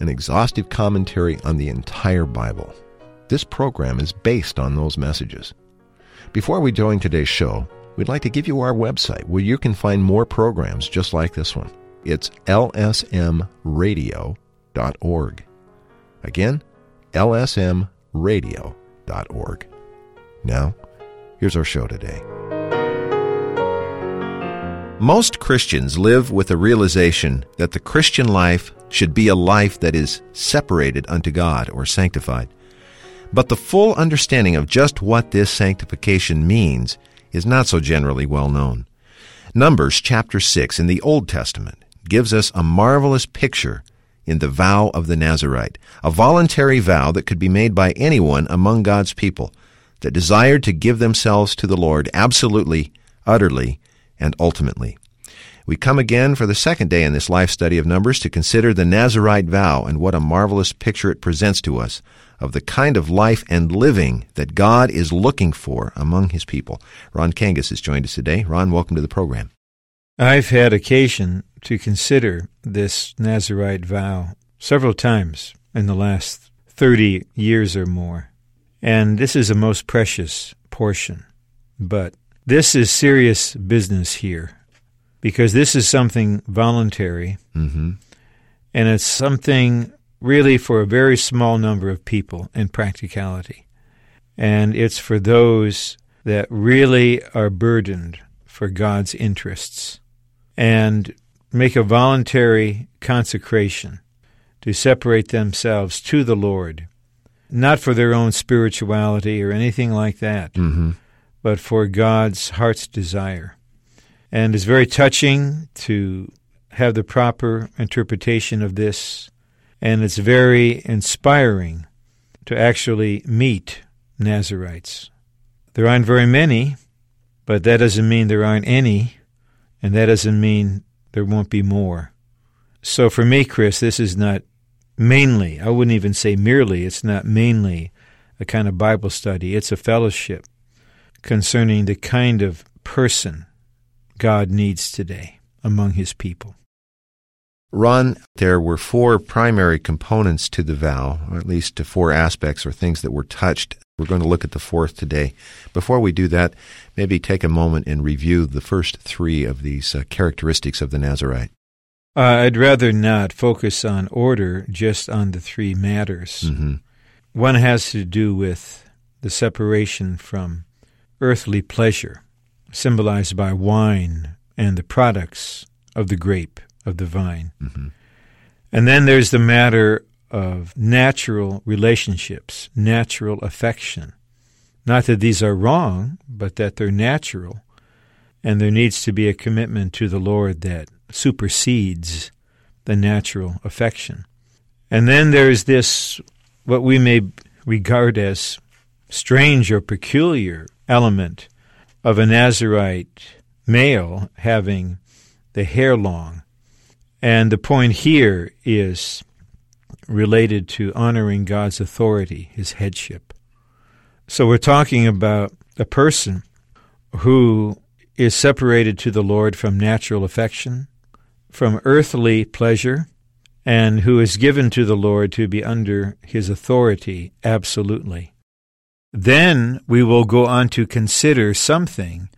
an exhaustive commentary on the entire Bible. This program is based on those messages. Before we join today's show, we'd like to give you our website where you can find more programs just like this one. It's lsmradio.org. Again, lsmradio.org. Now, here's our show today. Most Christians live with a realization that the Christian life should be a life that is separated unto God or sanctified. But the full understanding of just what this sanctification means is not so generally well known. Numbers chapter 6 in the Old Testament gives us a marvelous picture in the vow of the Nazarite, a voluntary vow that could be made by anyone among God's people that desired to give themselves to the Lord absolutely, utterly, and ultimately. We come again for the second day in this life study of Numbers to consider the Nazarite vow and what a marvelous picture it presents to us of the kind of life and living that God is looking for among His people. Ron Kangas has joined us today. Ron, welcome to the program. I've had occasion to consider this Nazarite vow several times in the last 30 years or more, and this is a most precious portion. But this is serious business here because this is something voluntary mm-hmm. and it's something really for a very small number of people in practicality. And it's for those that really are burdened for God's interests and make a voluntary consecration to separate themselves to the Lord, not for their own spirituality or anything like that, mm-hmm. but for God's heart's desire. And it's very touching to have the proper interpretation of this. And it's very inspiring to actually meet Nazarites. There aren't very many, but that doesn't mean there aren't any, and that doesn't mean there won't be more. So for me, Chris, this is not mainly, I wouldn't even say merely, it's not mainly a kind of Bible study. It's a fellowship concerning the kind of person God needs today among his people. Ron, there were four primary components to the vow, or at least to four aspects or things that were touched. We're going to look at the fourth today. Before we do that, maybe take a moment and review the first three of these uh, characteristics of the Nazarite. Uh, I'd rather not focus on order, just on the three matters. Mm-hmm. One has to do with the separation from earthly pleasure symbolized by wine and the products of the grape, of the vine. Mm-hmm. And then there's the matter of natural relationships, natural affection. Not that these are wrong, but that they're natural. And there needs to be a commitment to the Lord that supersedes the natural affection. And then there's this, what we may regard as strange or peculiar element of a Nazarite male having the hair long. And the point here is related to honoring God's authority, his headship. So we're talking about a person who is separated to the Lord from natural affection, from earthly pleasure, and who is given to the Lord to be under his authority absolutely. Then we will go on to consider something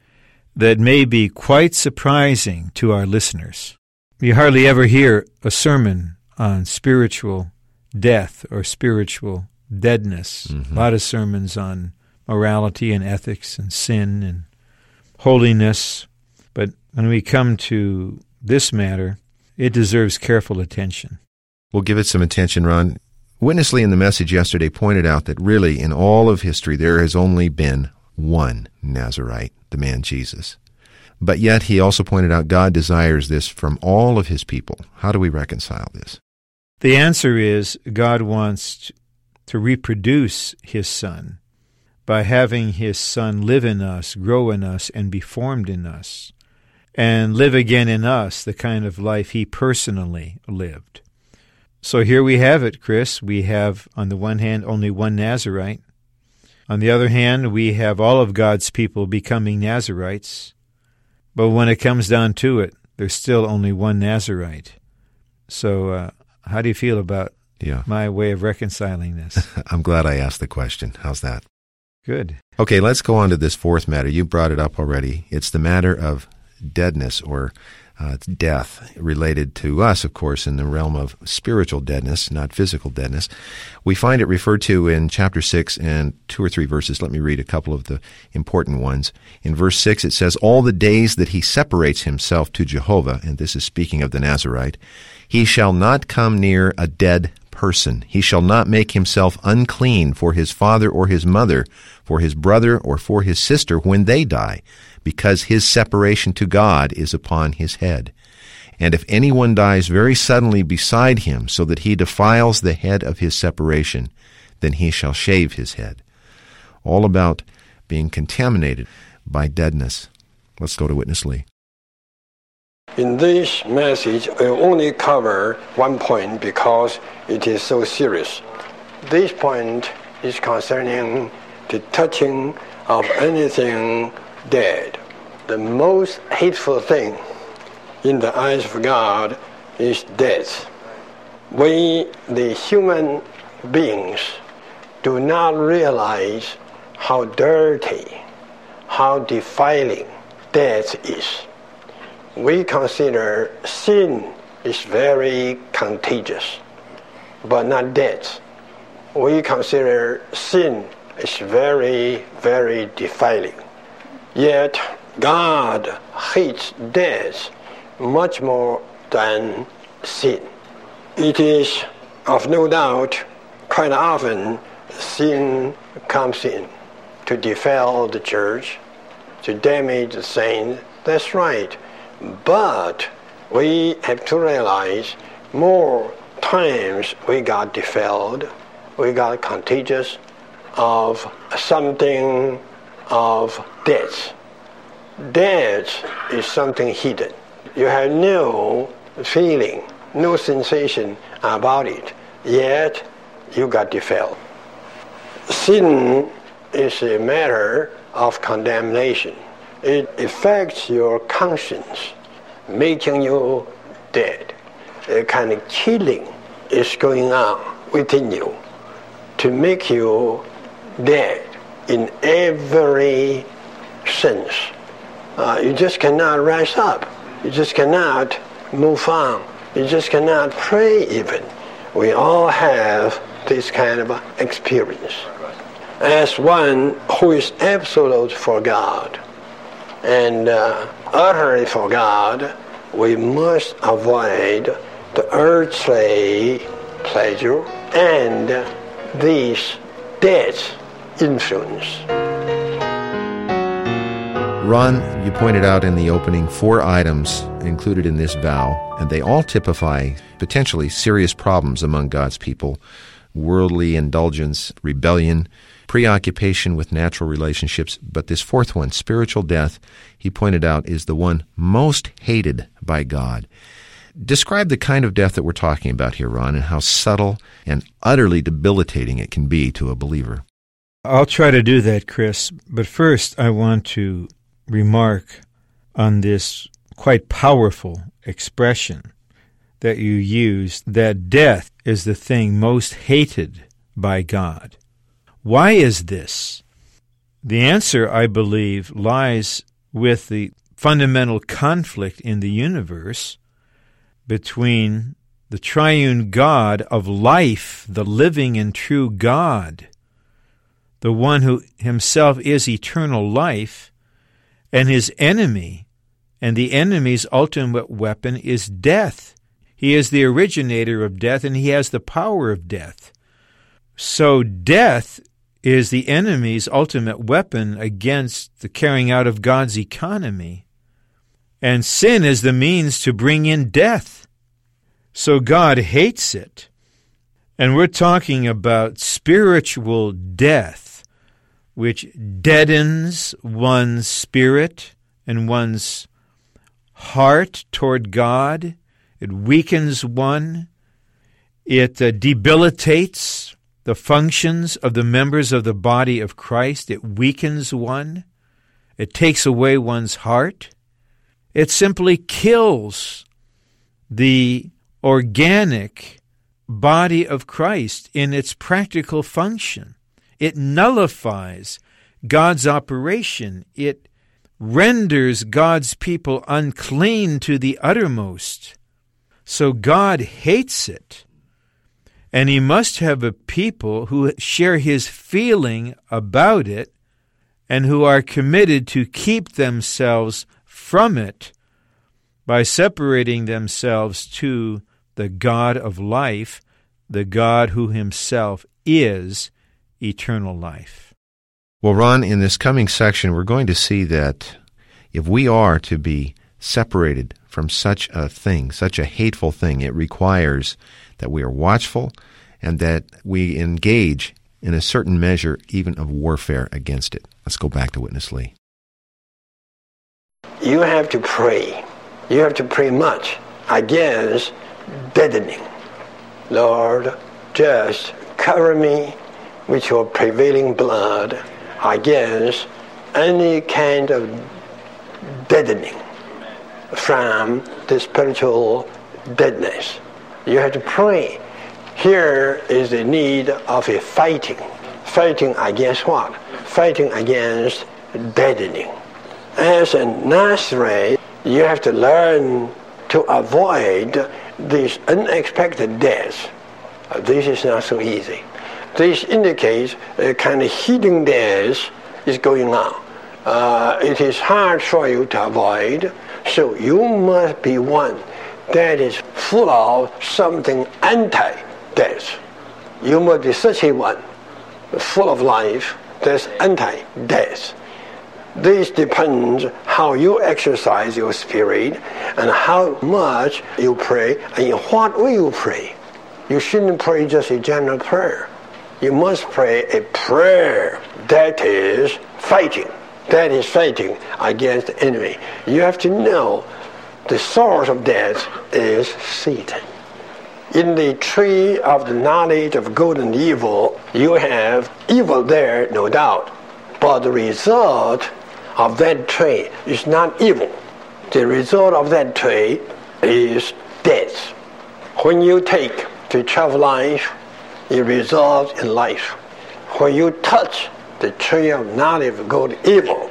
that may be quite surprising to our listeners. You hardly ever hear a sermon on spiritual death or spiritual deadness. Mm-hmm. A lot of sermons on morality and ethics and sin and holiness. But when we come to this matter, it deserves careful attention. We'll give it some attention, Ron. Witness Lee in the message yesterday pointed out that really in all of history there has only been one Nazarite, the man Jesus. But yet he also pointed out God desires this from all of his people. How do we reconcile this? The answer is God wants to reproduce his Son by having his Son live in us, grow in us, and be formed in us, and live again in us the kind of life he personally lived. So here we have it, Chris. We have, on the one hand, only one Nazarite. On the other hand, we have all of God's people becoming Nazarites. But when it comes down to it, there's still only one Nazarite. So, uh, how do you feel about Yeah. my way of reconciling this? I'm glad I asked the question. How's that? Good. Okay, let's go on to this fourth matter. You brought it up already. It's the matter of deadness or uh, death related to us, of course, in the realm of spiritual deadness, not physical deadness. We find it referred to in chapter 6 and two or three verses. Let me read a couple of the important ones. In verse 6, it says, All the days that he separates himself to Jehovah, and this is speaking of the Nazarite, he shall not come near a dead person. He shall not make himself unclean for his father or his mother, for his brother or for his sister when they die, because his separation to God is upon his head. And if anyone dies very suddenly beside him, so that he defiles the head of his separation, then he shall shave his head. All about being contaminated by deadness. Let's go to Witness Lee. In this message, I only cover one point because it is so serious. This point is concerning the touching of anything dead. The most hateful thing in the eyes of God is death. We, the human beings, do not realize how dirty, how defiling death is we consider sin is very contagious, but not death. We consider sin is very, very defiling. Yet God hates death much more than sin. It is of no doubt quite often sin comes in to defile the church, to damage the saints. That's right. But we have to realize more times we got defiled, we got contagious of something of death. Death is something hidden. You have no feeling, no sensation about it, yet you got defiled. Sin is a matter of condemnation it affects your conscience, making you dead. A kind of killing is going on within you to make you dead in every sense. Uh, you just cannot rise up. You just cannot move on. You just cannot pray even. We all have this kind of experience. As one who is absolute for God, and uh, utterly for God, we must avoid the earthly pleasure and these death influence. Ron, you pointed out in the opening four items included in this vow, and they all typify potentially serious problems among God's people worldly indulgence, rebellion, preoccupation with natural relationships. But this fourth one, spiritual death, he pointed out, is the one most hated by God. Describe the kind of death that we're talking about here, Ron, and how subtle and utterly debilitating it can be to a believer. I'll try to do that, Chris. But first, I want to remark on this quite powerful expression that you used that death is the thing most hated by God. Why is this? The answer, I believe, lies with the fundamental conflict in the universe between the triune God of life, the living and true God, the one who himself is eternal life, and his enemy, and the enemy's ultimate weapon is death. He is the originator of death, and he has the power of death. So, death is the enemy's ultimate weapon against the carrying out of God's economy. And sin is the means to bring in death. So, God hates it. And we're talking about spiritual death, which deadens one's spirit and one's heart toward God. It weakens one. It uh, debilitates the functions of the members of the body of Christ. It weakens one. It takes away one's heart. It simply kills the organic body of Christ in its practical function. It nullifies God's operation. It renders God's people unclean to the uttermost. So God hates it. And he must have a people who share his feeling about it and who are committed to keep themselves from it by separating themselves to the God of life, the God who himself is eternal life. Well, Ron, in this coming section, we're going to see that if we are to be separated from such a thing, such a hateful thing, it requires that we are watchful and that we engage in a certain measure even of warfare against it. Let's go back to Witness Lee. You have to pray. You have to pray much against deadening. Lord, just cover me with your prevailing blood against any kind of deadening from the spiritual deadness. You have to pray. Here is the need of a fighting. Fighting against what? Fighting against deadening. As a Nazarene, you have to learn to avoid these unexpected deaths. This is not so easy. This indicates a kind of hidden death is going on. Uh, it is hard for you to avoid, so you must be one that is full of something anti-death. You must be such a one, full of life, that's anti-death. This depends how you exercise your spirit and how much you pray and in what way you pray. You shouldn't pray just a general prayer. You must pray a prayer that is fighting. That is fighting against the enemy. You have to know the source of death is Satan. In the tree of the knowledge of good and evil, you have evil there, no doubt. But the result of that tree is not evil. The result of that tree is death. When you take the tree life, it results in life. When you touch the tree of knowledge of good evil,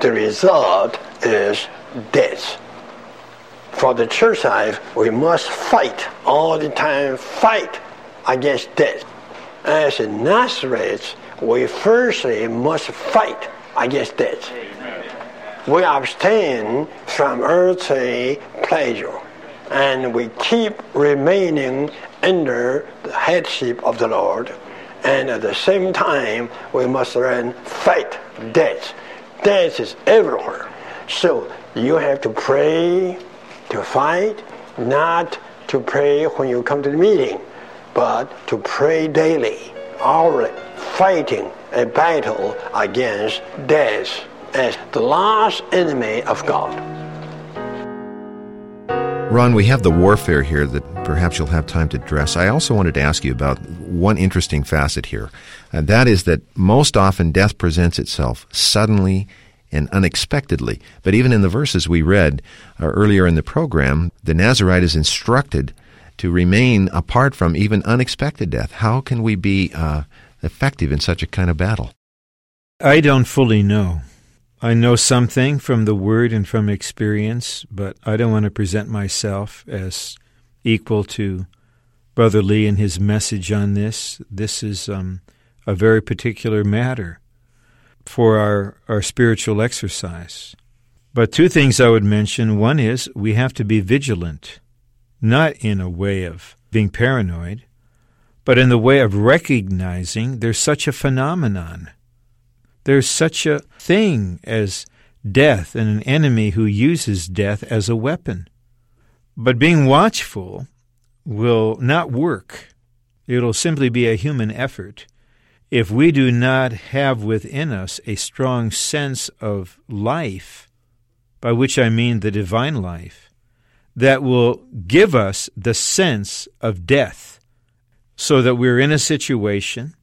the result is death. For the church life, we must fight all the time, fight against death. As in Nazareth, we firstly must fight against death we abstain from earthly pleasure and we keep remaining under the headship of the Lord. And at the same time, we must learn fight death. Death is everywhere. So you have to pray to fight, not to pray when you come to the meeting, but to pray daily, hourly, fighting a battle against death as the last enemy of God. Ron, we have the warfare here that perhaps you'll have time to address. I also wanted to ask you about one interesting facet here, and that is that most often death presents itself suddenly and unexpectedly. But even in the verses we read uh, earlier in the program, the Nazarite is instructed to remain apart from even unexpected death. How can we be uh, effective in such a kind of battle? I don't fully know. I know something from the Word and from experience, but I don't want to present myself as equal to Brother Lee and his message on this. This is um, a very particular matter for our, our spiritual exercise. But two things I would mention. One is we have to be vigilant, not in a way of being paranoid, but in the way of recognizing there's such a phenomenon. There's such a thing as death and an enemy who uses death as a weapon. But being watchful will not work. It'll simply be a human effort if we do not have within us a strong sense of life by which I mean the divine life, that will give us the sense of death, so that we're in a situation,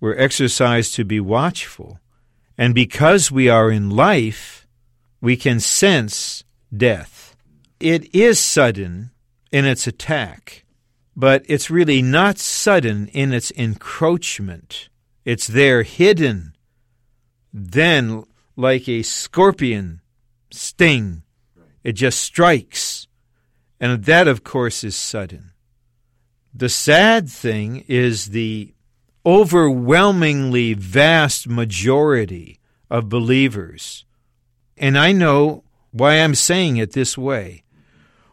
we're exercised to be watchful, and because we are in life, we can sense death. It is sudden in its attack, but it's really not sudden in its encroachment. It's there hidden. Then, like a scorpion sting. It just strikes. And that, of course, is sudden. The sad thing is the overwhelmingly vast majority of believers, and I know why I'm saying it this way,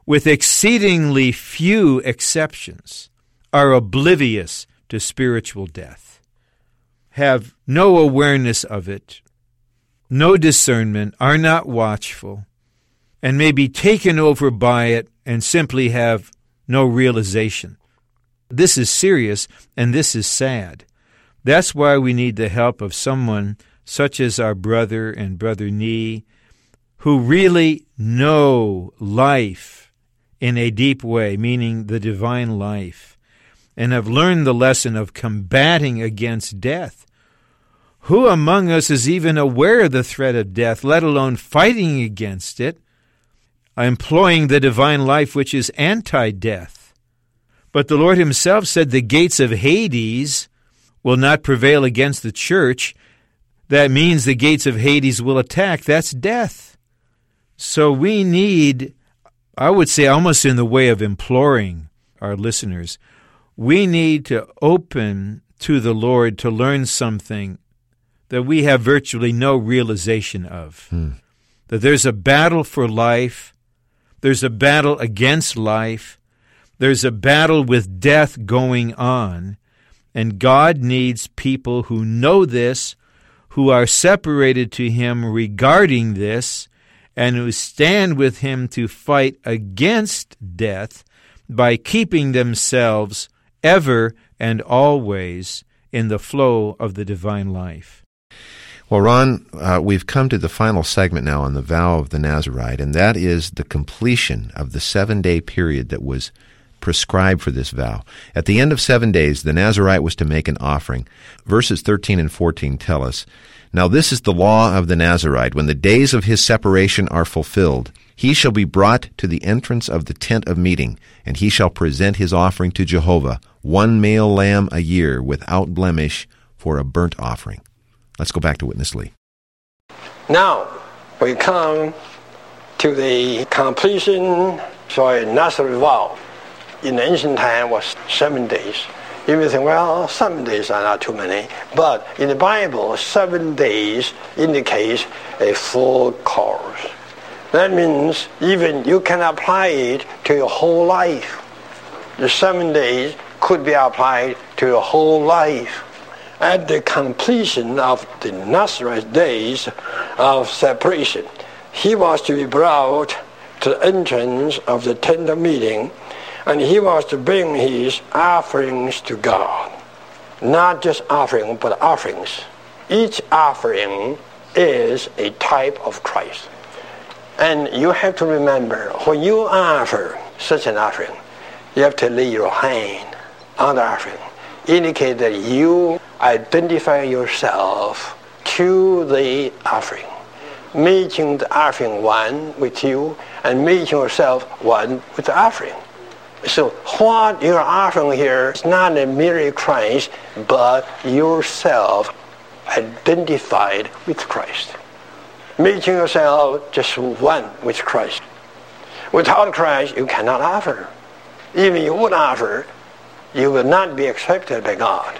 with exceedingly few exceptions, are oblivious to spiritual death, have no awareness of it, no discernment, are not watchful, and may be taken over by it and simply have no realization. This is serious and this is sad. That's why we need the help of someone such as our brother and brother Nee, who really know life in a deep way, meaning the divine life, and have learned the lesson of combating against death who among us is even aware of the threat of death, let alone fighting against it, employing the divine life which is anti death? But the Lord Himself said the gates of Hades will not prevail against the church. That means the gates of Hades will attack. That's death. So we need, I would say, almost in the way of imploring our listeners, we need to open to the Lord to learn something that we have virtually no realization of. Hmm. That there's a battle for life, there's a battle against life, there's a battle with death going on, and God needs people who know this, who are separated to Him regarding this, and who stand with Him to fight against death by keeping themselves ever and always in the flow of the divine life. Well, Ron, uh, we've come to the final segment now on the vow of the Nazarite, and that is the completion of the seven day period that was prescribed for this vow. At the end of seven days, the Nazarite was to make an offering. Verses 13 and 14 tell us Now this is the law of the Nazarite. When the days of his separation are fulfilled, he shall be brought to the entrance of the tent of meeting, and he shall present his offering to Jehovah, one male lamb a year without blemish for a burnt offering. Let's go back to Witness Lee. Now, we come to the completion, sorry, Nazarite vow. In ancient time was seven days. You may think, well, seven days are not too many. But in the Bible, seven days indicates a full course. That means even you can apply it to your whole life. The seven days could be applied to your whole life at the completion of the Nazareth days of separation, he was to be brought to the entrance of the tent of meeting, and he was to bring his offerings to God. Not just offering, but offerings. Each offering is a type of Christ. And you have to remember, when you offer such an offering, you have to lay your hand on the offering indicate that you identify yourself to the offering, making the offering one with you and making yourself one with the offering. So what you're offering here is not a mere Christ, but yourself identified with Christ. Making yourself just one with Christ. Without Christ, you cannot offer. Even if you would offer, you will not be accepted by God.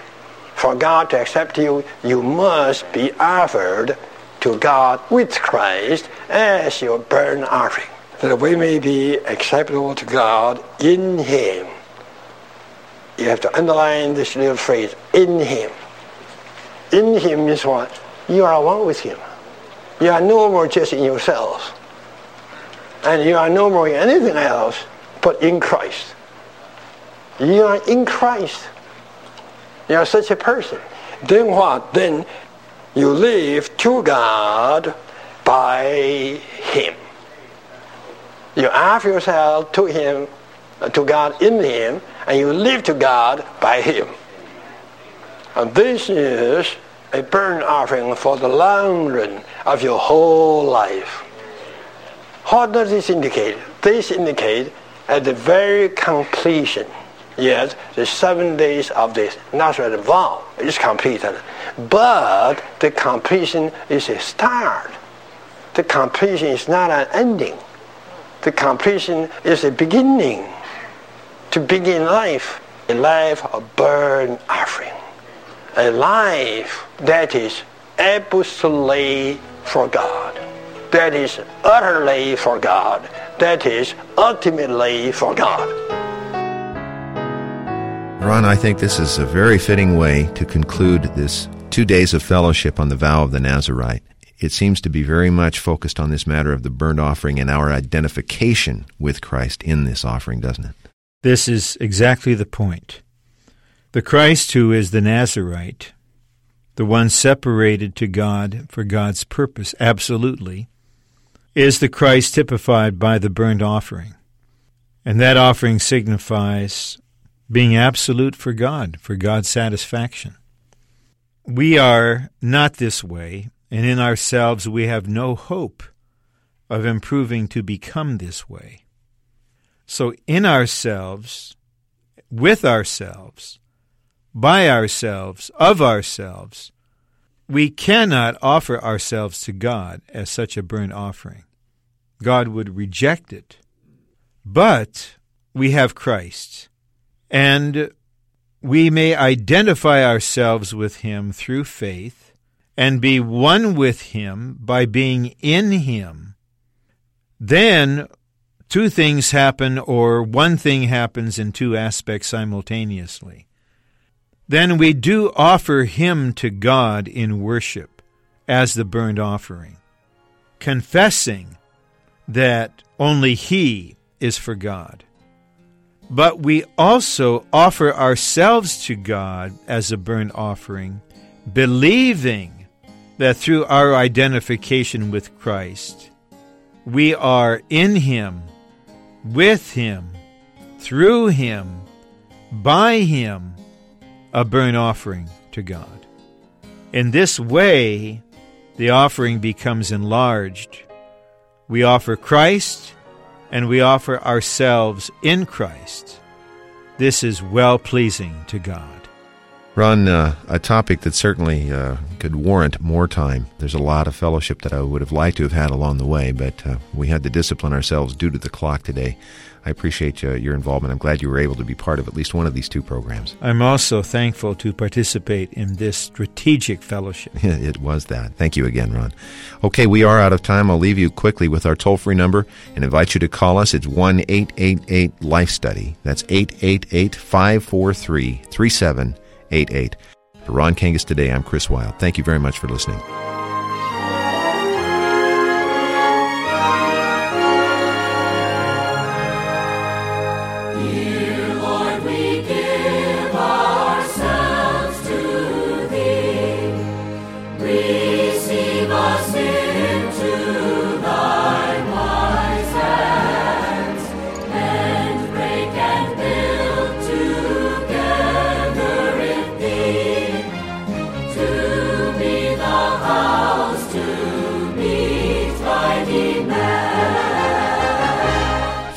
For God to accept you, you must be offered to God with Christ as your burnt offering, that we may be acceptable to God in Him. You have to underline this little phrase, in Him. In Him means what? You are one with Him. You are no more just in yourselves. And you are no more in anything else but in Christ. You are in Christ. You are such a person. Then what? Then you live to God by Him. You offer yourself to Him, uh, to God in Him, and you live to God by Him. And this is a burnt offering for the long run of your whole life. What does this indicate? This indicates at the very completion, yes, the seven days of this Nazareth vow is completed. But the completion is a start. The completion is not an ending. The completion is a beginning. To begin life, a life of burnt offering. A life that is absolutely for God. That is utterly for God. That is ultimately for God. Ron, I think this is a very fitting way to conclude this two days of fellowship on the vow of the Nazarite. It seems to be very much focused on this matter of the burnt offering and our identification with Christ in this offering, doesn't it? This is exactly the point. The Christ who is the Nazarite, the one separated to God for God's purpose, absolutely, is the Christ typified by the burnt offering. And that offering signifies being absolute for God, for God's satisfaction. We are not this way, and in ourselves we have no hope of improving to become this way. So, in ourselves, with ourselves, by ourselves, of ourselves, we cannot offer ourselves to God as such a burnt offering. God would reject it. But we have Christ, and we may identify ourselves with Him through faith and be one with Him by being in Him. Then two things happen, or one thing happens in two aspects simultaneously. Then we do offer Him to God in worship as the burnt offering, confessing that only He is for God. But we also offer ourselves to God as a burnt offering, believing that through our identification with Christ, we are in Him, with Him, through Him, by Him, a burnt offering to God. In this way, the offering becomes enlarged. We offer Christ and we offer ourselves in Christ. This is well pleasing to God. Ron, uh, a topic that certainly uh, could warrant more time. There's a lot of fellowship that I would have liked to have had along the way, but uh, we had to discipline ourselves due to the clock today. I appreciate uh, your involvement. I'm glad you were able to be part of at least one of these two programs. I'm also thankful to participate in this strategic fellowship. it was that. Thank you again, Ron. Okay, we are out of time. I'll leave you quickly with our toll free number and invite you to call us. It's 1 888 Life Study. That's 888 543 3788. For Ron Kangas today, I'm Chris Wild. Thank you very much for listening.